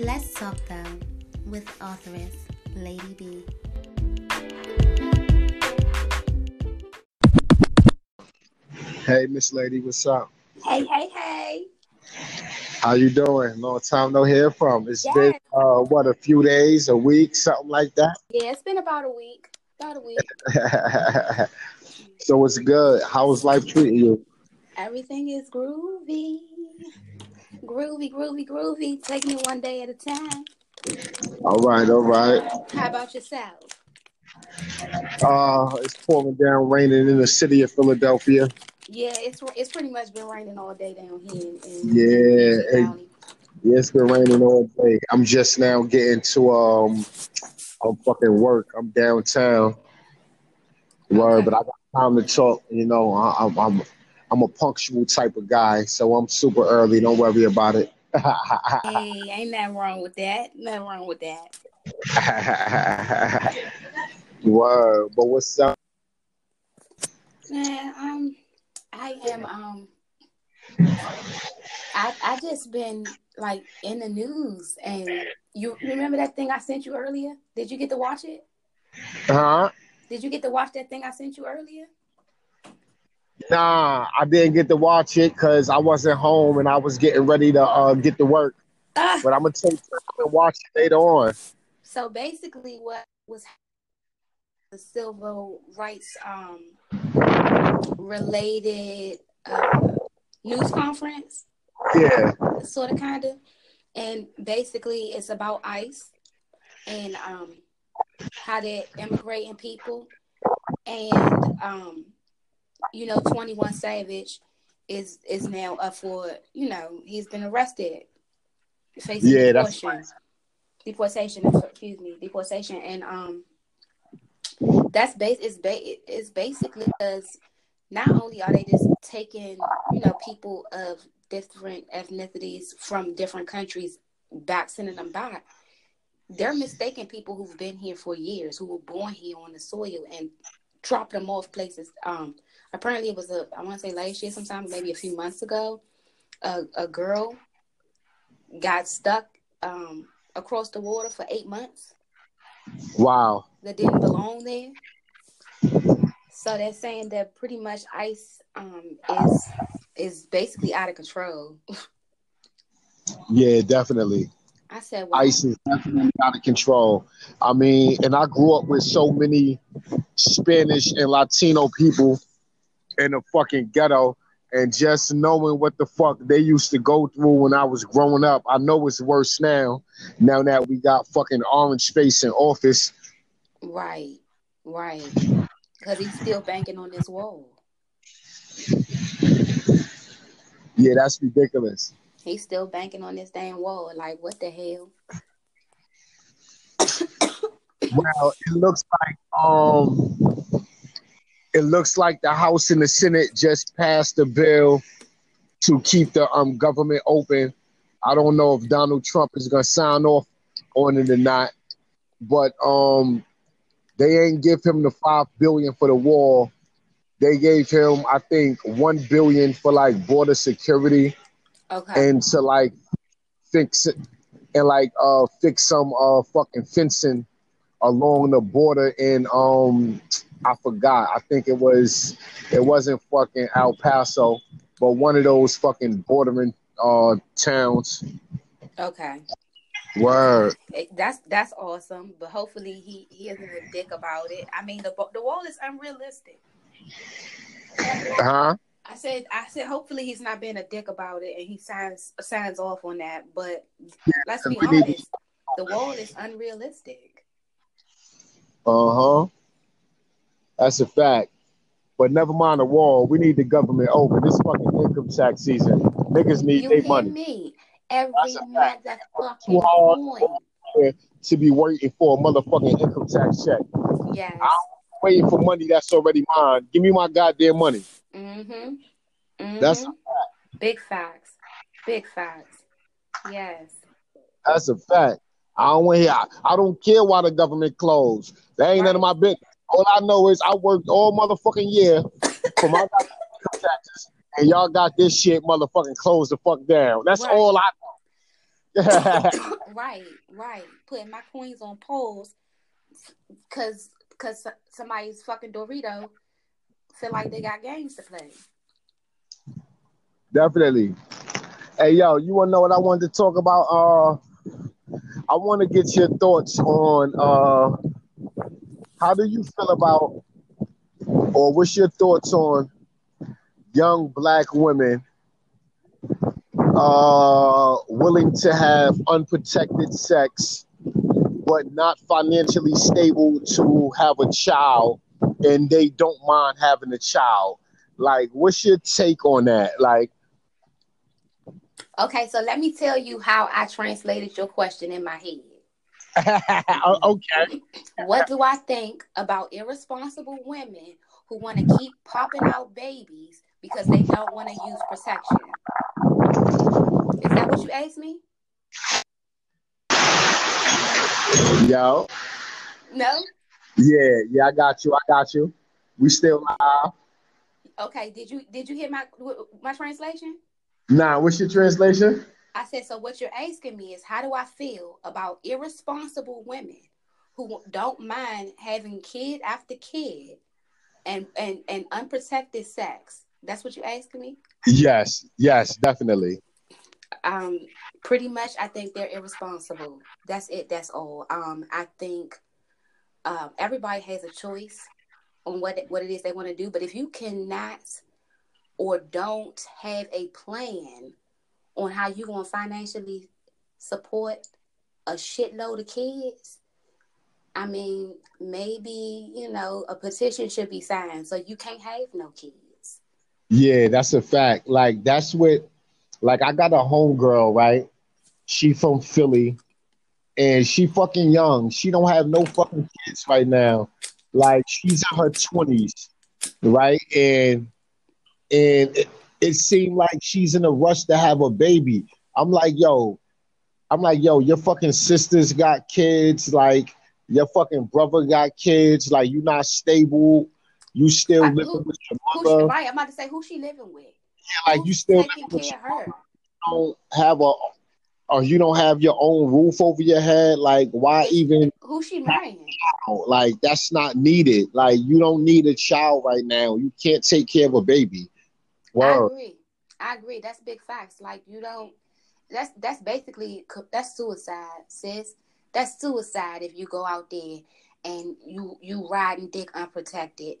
Let's talk though with authoress Lady B. Hey, Miss Lady, what's up? Hey, hey, hey. How you doing? Long time no hear from. It's Yes. been uh, what a few days, a week, something like that. Yeah, it's been about a week. About a week. so it's good. How's life treating you? Everything is groovy. Groovy, groovy, groovy. Taking it one day at a time. All right, all right. How about yourself? Uh, it's pouring down, raining in the city of Philadelphia. Yeah, it's it's pretty much been raining all day down here in, in Yeah, Peachtree. Yeah, it's been raining all day. I'm just now getting to um, I'm fucking work. I'm downtown. Word, Okay. but I got time to talk. You know, I, I'm I'm I'm a punctual type of guy, so I'm super early. Don't worry about it. Hey, ain't nothing wrong with that. Nothing wrong with that. Word, but what's up? Man, um, I am um, I I just been like in the news, and you remember that thing I sent you earlier? Did you get to watch it? Uh huh? Did you get to watch that thing I sent you earlier? Nah, I didn't get to watch it because I wasn't home and I was getting ready to uh, get to work. Ah, But I'm gonna take time and watch it later on. so basically, what was the civil rights um related uh, news conference? Yeah. sort of kind of and basically it's about ice and um how they're immigrating people and um you know 21 savage is is now up for you know he's been arrested. Facing Yeah, that's deportation. Deportation excuse me deportation. And um that's base it's ba- it's basically because not only are they just taking you know people of different ethnicities from different countries back sending them back they're mistaking people who've been here for years who were born here on the soil and dropping them off places um apparently it was a i want to say last year sometime maybe a few months ago a, a girl got stuck um across the water for eight months Wow. that didn't belong there. So they're saying that pretty much ICE um, is is basically out of control. Yeah, definitely. I said, well, Ice is definitely out of control. I mean, and I grew up with so many Spanish and Latino people in the fucking ghetto, and just knowing what the fuck they used to go through when I was growing up, I know it's worse now. Now that we got fucking orange space in office, right, right, because he's still banking on this wall. yeah, that's ridiculous. He's still banking on this damn wall. Like, what the hell? Well, it looks like um, it looks like the House and the Senate just passed a bill to keep the um government open. I don't know if Donald Trump is gonna sign off on it or not, but um, they ain't give him the five billion for the wall. They gave him, I think, one billion for like border security Okay, and to like fix it and like uh fix some uh fucking fencing along the border in um I forgot. I think it was it wasn't fucking El Paso, but one of those fucking bordering uh towns. okay. Word. That's that's awesome. But hopefully he he isn't a dick about it. I mean, the the wall is unrealistic. Huh? I said, I said, hopefully he's not being a dick about it and he signs signs off on that. But let's be honest, the wall is unrealistic. Uh-huh. That's a fact. But never mind the wall. We need the government open. This fucking income tax season. Niggas need their money. me? Every That's a fact. motherfucking hard. to be waiting for a motherfucking income tax check. Yes. I'm waiting for money that's already mine. Give me my goddamn money. Mm-hmm. mm That's big facts. Big facts. Yes. that's a fact. I don't want to. I, I don't care why the government closed. That ain't none of my business. All I know is I worked all motherfucking year for my taxes, and y'all got this shit motherfucking closed the fuck down. That's Right. all I right, right. Putting my coins on poles because because somebody's fucking Dorito feel like they got games to play. Definitely. Hey yo, you wanna know what I wanted to talk about? Uh I wanna get your thoughts on uh how do you feel about or what's your thoughts on young black women uh willing to have unprotected sex but not financially stable to have a child and they don't mind having a child like what's your take on that like Okay, so let me tell you how I translated your question in my head. Oh, okay. What do I think about irresponsible women who want to keep popping out babies because they don't want to use protection? Is that what you asked me? Yo. No? Yeah, yeah, I got you. I got you. We still live. Okay, did you did you hear my my translation? Nah, what's your translation? I said, so what you're asking me is how do I feel about irresponsible women who don't mind having kid after kid and and and unprotected sex? That's what you're asking me? Yes, yes, definitely. Um, pretty much I think they're irresponsible. That's it, that's all. Um, I think um everybody has a choice on what what it is they want to do, but if you cannot or don't have a plan on how you're going to financially support a shitload of kids, I mean, maybe, you know, a petition should be signed so you can't have no kids. Yeah, that's a fact. Like, that's what, like, I got a homegirl, right? She from Philly and she fucking young. She don't have no fucking kids right now. Like, she's in her 20s, right? And and it, it seemed like she's in a rush to have a baby. I'm like, yo, I'm like, yo, your fucking sisters got kids, like your fucking brother got kids, like you not stable, you still I, living who, with your mother. She, right, I'm about to say who she living with. Yeah, like you still care of her. don't have a or you don't have your own roof over your head, like why even who she marrying? Like that's not needed. Like you don't need a child right now. You can't take care of a baby. Wow. I agree. I agree. That's big facts. Like you don't. That's that's basically that's suicide, sis. That's suicide if you go out there and you you riding dick unprotected,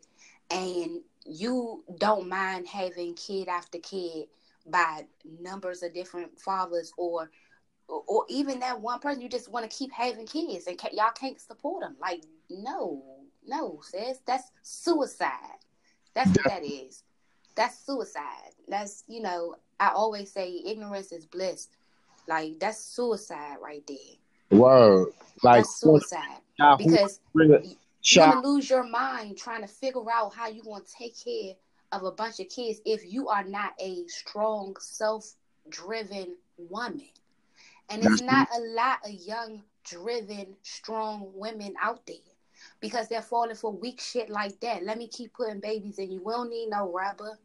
and you don't mind having kid after kid by numbers of different fathers or or even that one person you just want to keep having kids and y'all can't support them like no no sis that's suicide that's what that is that's suicide. That's you know, I always say ignorance is bliss. Like that's suicide right there. Word. Like that's suicide. Because you're gonna lose your mind trying to figure out how you're gonna take care of a bunch of kids if you are not a strong, self-driven woman. And it's not a lot of young, driven, strong women out there because they're falling for weak shit like that. Let me keep putting babies in you. We don't need no rubber.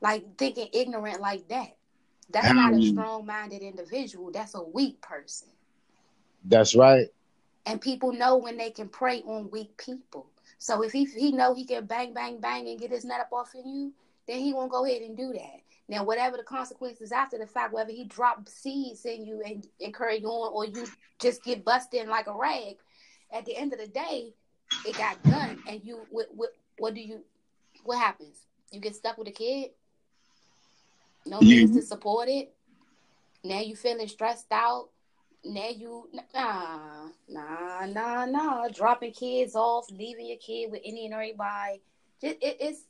Like thinking ignorant like that. That's um, not a strong minded individual. That's a weak person. That's right. And people know when they can prey on weak people. So if he he know he can bang bang bang and get his nut up off in you, then he won't go ahead and do that. Now, whatever the consequences after the fact, whether he dropped seeds in you and, and carry on, or you just get busted like a rag, at the end of the day, it got done. And you, what, what, what do you, what happens? You get stuck with a kid no means to support it. Now you feeling stressed out. Now you nah nah nah nah dropping kids off, leaving your kid with any and everybody. Just, it, it's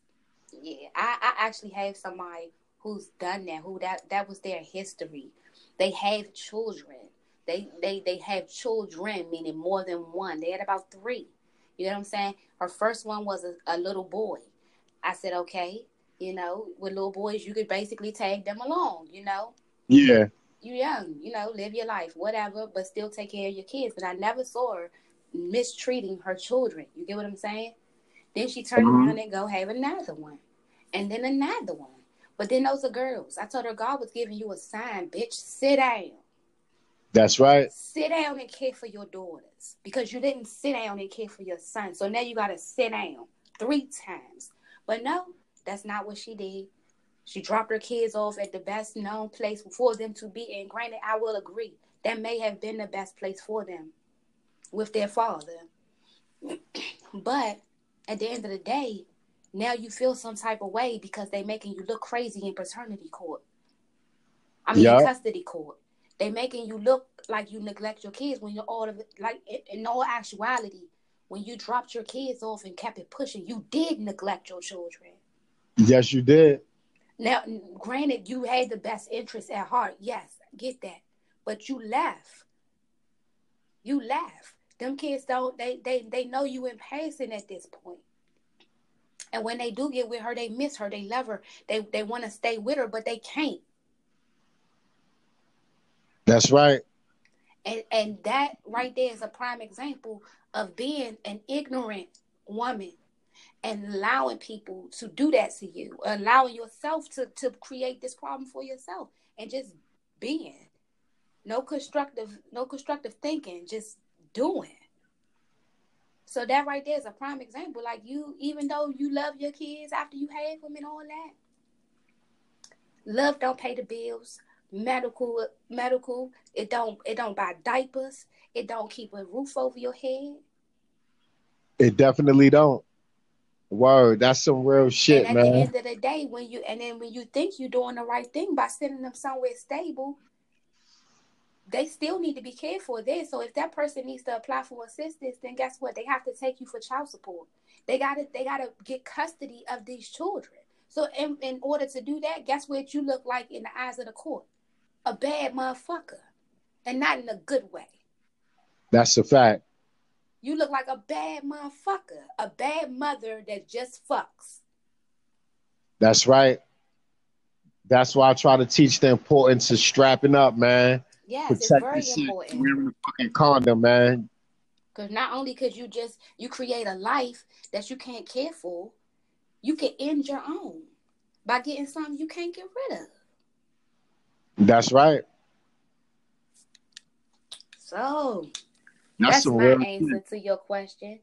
yeah. I, I actually have somebody who's done that. Who that that was their history. They have children. They they they have children, meaning more than one. They had about three. You know what I'm saying? Her first one was a, a little boy. I said, okay, you know, with little boys, you could basically tag them along, you know? Yeah. You're young, you know, live your life, whatever, but still take care of your kids. But I never saw her mistreating her children. You get what I'm saying? Then she turned mm-hmm. around and go have another one. And then another one. But then those are girls. I told her God was giving you a sign, bitch. Sit down. That's right. Sit down and care for your daughters because you didn't sit down and care for your son. So now you got to sit down three times. But no, that's not what she did. She dropped her kids off at the best known place for them to be. And granted, I will agree, that may have been the best place for them with their father. but at the end of the day, now you feel some type of way because they making you look crazy in paternity court. I mean, in custody court. They making you look like you neglect your kids when you're all of it. Like in all actuality, when you dropped your kids off and kept it pushing, you did neglect your children. Yes, you did. Now, granted, you had the best interest at heart. Yes, get that. But you left. You left. Them kids don't. They they they know you in passing at this point. And when they do get with her, they miss her. They love her. They they want to stay with her, but they can't. That's right. And and that right there is a prime example of being an ignorant woman and allowing people to do that to you, allowing yourself to to create this problem for yourself and just being. No constructive no constructive thinking, just doing. So that right there is a prime example. Like you, even though you love your kids after you have them and all that, love don't pay the bills. Medical medical it don't it don't buy diapers. It don't keep a roof over your head. It definitely don't. Word that's some real shit and at man. the end of the day when you and then when you think you're doing the right thing by sending them somewhere stable they still need to be cared for there so if that person needs to apply for assistance then guess what they have to take you for child support they gotta they gotta get custody of these children so in, in order to do that guess what you look like in the eyes of the court a bad motherfucker and not in a good way. That's a fact. You look like a bad motherfucker, a bad mother that just fucks. That's right. That's why I try to teach the importance of strapping up, man. Yes, Protect it's very important. Wearing the fucking condom, man. Because not only could you just you create a life that you can't care for, you can end your own by getting something you can't get rid of. That's right. So that's, that's my answer to your question.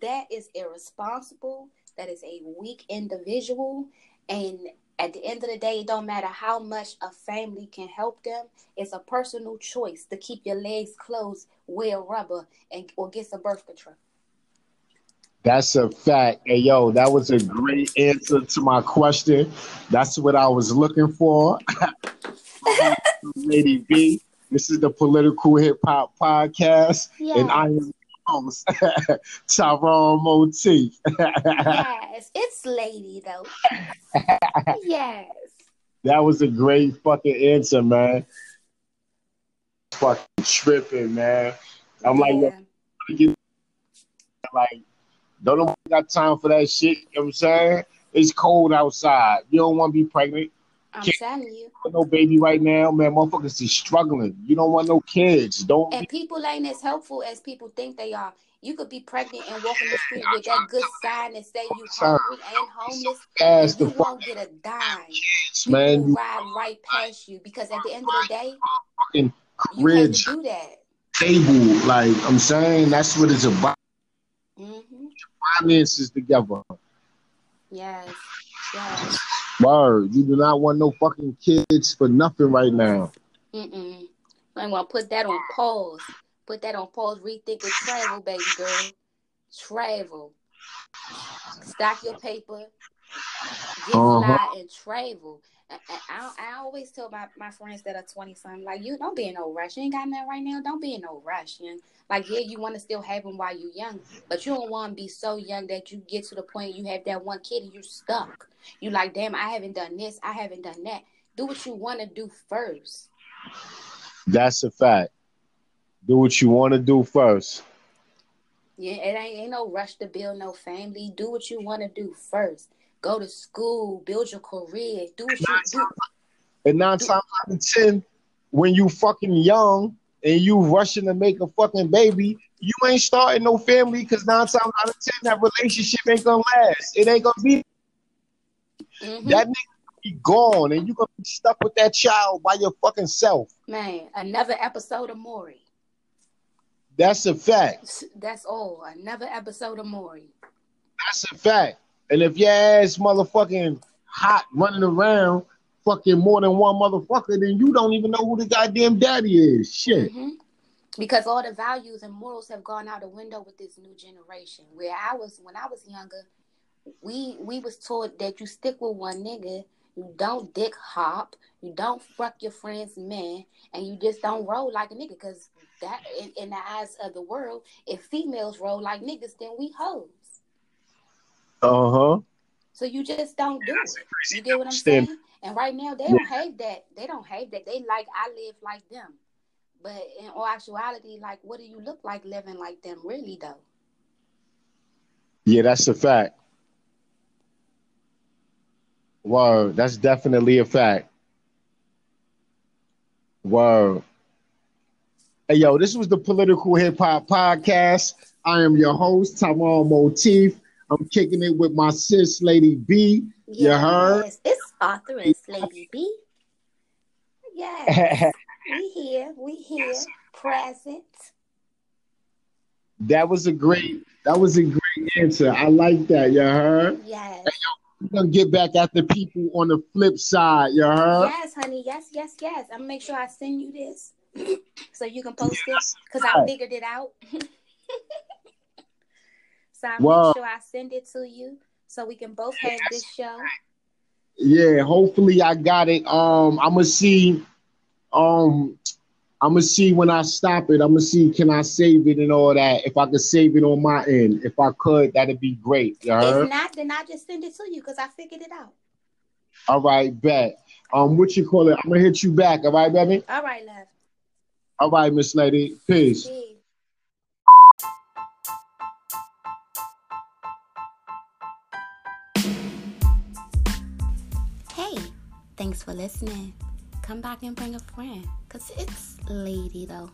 That is irresponsible. That is a weak individual. And at the end of the day, it don't matter how much a family can help them. It's a personal choice to keep your legs closed, wear rubber, and or get some birth control. That's a fact. Hey, yo, that was a great answer to my question. That's what I was looking for. Lady B. This is the Political Hip Hop Podcast, yeah. and I am host Tyrone Motif. yes, it's Lady though. yes. That was a great fucking answer, man. Fucking tripping, man. I'm yeah. like, like, don't know got time for that shit. You know what I'm saying? It's cold outside. You don't want to be pregnant. I'm Can't telling you. No baby right now, man. Motherfuckers is struggling. You don't want no kids. Don't. And people ain't as helpful as people think they are. You could be pregnant and walk in the street with that good sign and say you hungry and homeless. And you won't get a dime. Kids, man. People ride right past you because at the end of the day, you can't do that. Table, like I'm saying, that's what it's about. Mm-hmm. Finances together. Yes. Yes. Word. You do not want no fucking kids for nothing right now. Mm-mm. I'm gonna put that on pause. Put that on pause. Rethink with travel, baby girl. Travel. Stack your paper. Get uh-huh. and travel. I, I, always tell my, my friends that are 20 something, like, you don't be in no rush. You ain't got nothing right now. Don't be in no rush. You know? Like, yeah, you want to still have them while you're young, but you don't want to be so young that you get to the point you have that one kid and you're stuck. You like, damn, I haven't done this. I haven't done that. Do what you want to do first. That's a fact. Do what you want to do first. Yeah, it ain't, ain't no rush to build no family. Do what you want to do first go to school, build your career, do what you do. And nine times out of ten, when you fucking young and you rushing to make a fucking baby, you ain't starting no family because nine times out of ten that relationship ain't gonna last. It ain't gonna be mm-hmm. that nigga be gone, and you're gonna be stuck with that child by your fucking self. Man, another episode of Maury. That's a fact. That's all. Another episode of Maury. That's a fact. And if your ass motherfucking hot running around fucking more than one motherfucker, then you don't even know who the goddamn daddy is. Shit. hmm Because all the values and morals have gone out the window with this new generation. Where I was when I was younger, we we was taught that you stick with one nigga, you don't dick hop, you don't fuck your friend's man, and you just don't roll like a nigga. Cause that in, in the eyes of the world, if females roll like niggas, then we hoes. Uh huh. So you just don't do it. You get what I'm saying? And right now they don't have that. They don't have that. They like I live like them. But in all actuality, like what do you look like living like them really though? Yeah, that's a fact. Word. That's definitely a fact. Word. Hey, yo, this was the Political Hip Hop Podcast. I am your host, Tyrone Motif. I'm kicking it with my sis, Lady B. You heard? Yes, it's authoress, Lady B. Yes. we here. We here. Present. that was a great, that was a great answer. I like that. You heard? Yes. We're gonna get back at the people on the flip side. You heard? Yes, honey. Yes, yes, yes. I'm gonna make sure I send you this so you can post it because I figured it out. so I Wow. make sure I send it to you so we can both have this show. Yeah, hopefully I got it. Um, I'm gonna see. Um, I'm gonna see when I stop it. I'm gonna see can I save it and all that. If I could save it on my end, if I could, that'd be great. You heard? If not, then I just send it to you because I figured it out. All right, bet. Um, what you call it? I'm gonna hit you back. All right, baby. All right, love. All right, Miss Lady. Peace. Peace. Thanks for listening. Come back and bring a friend, cause it's lady though.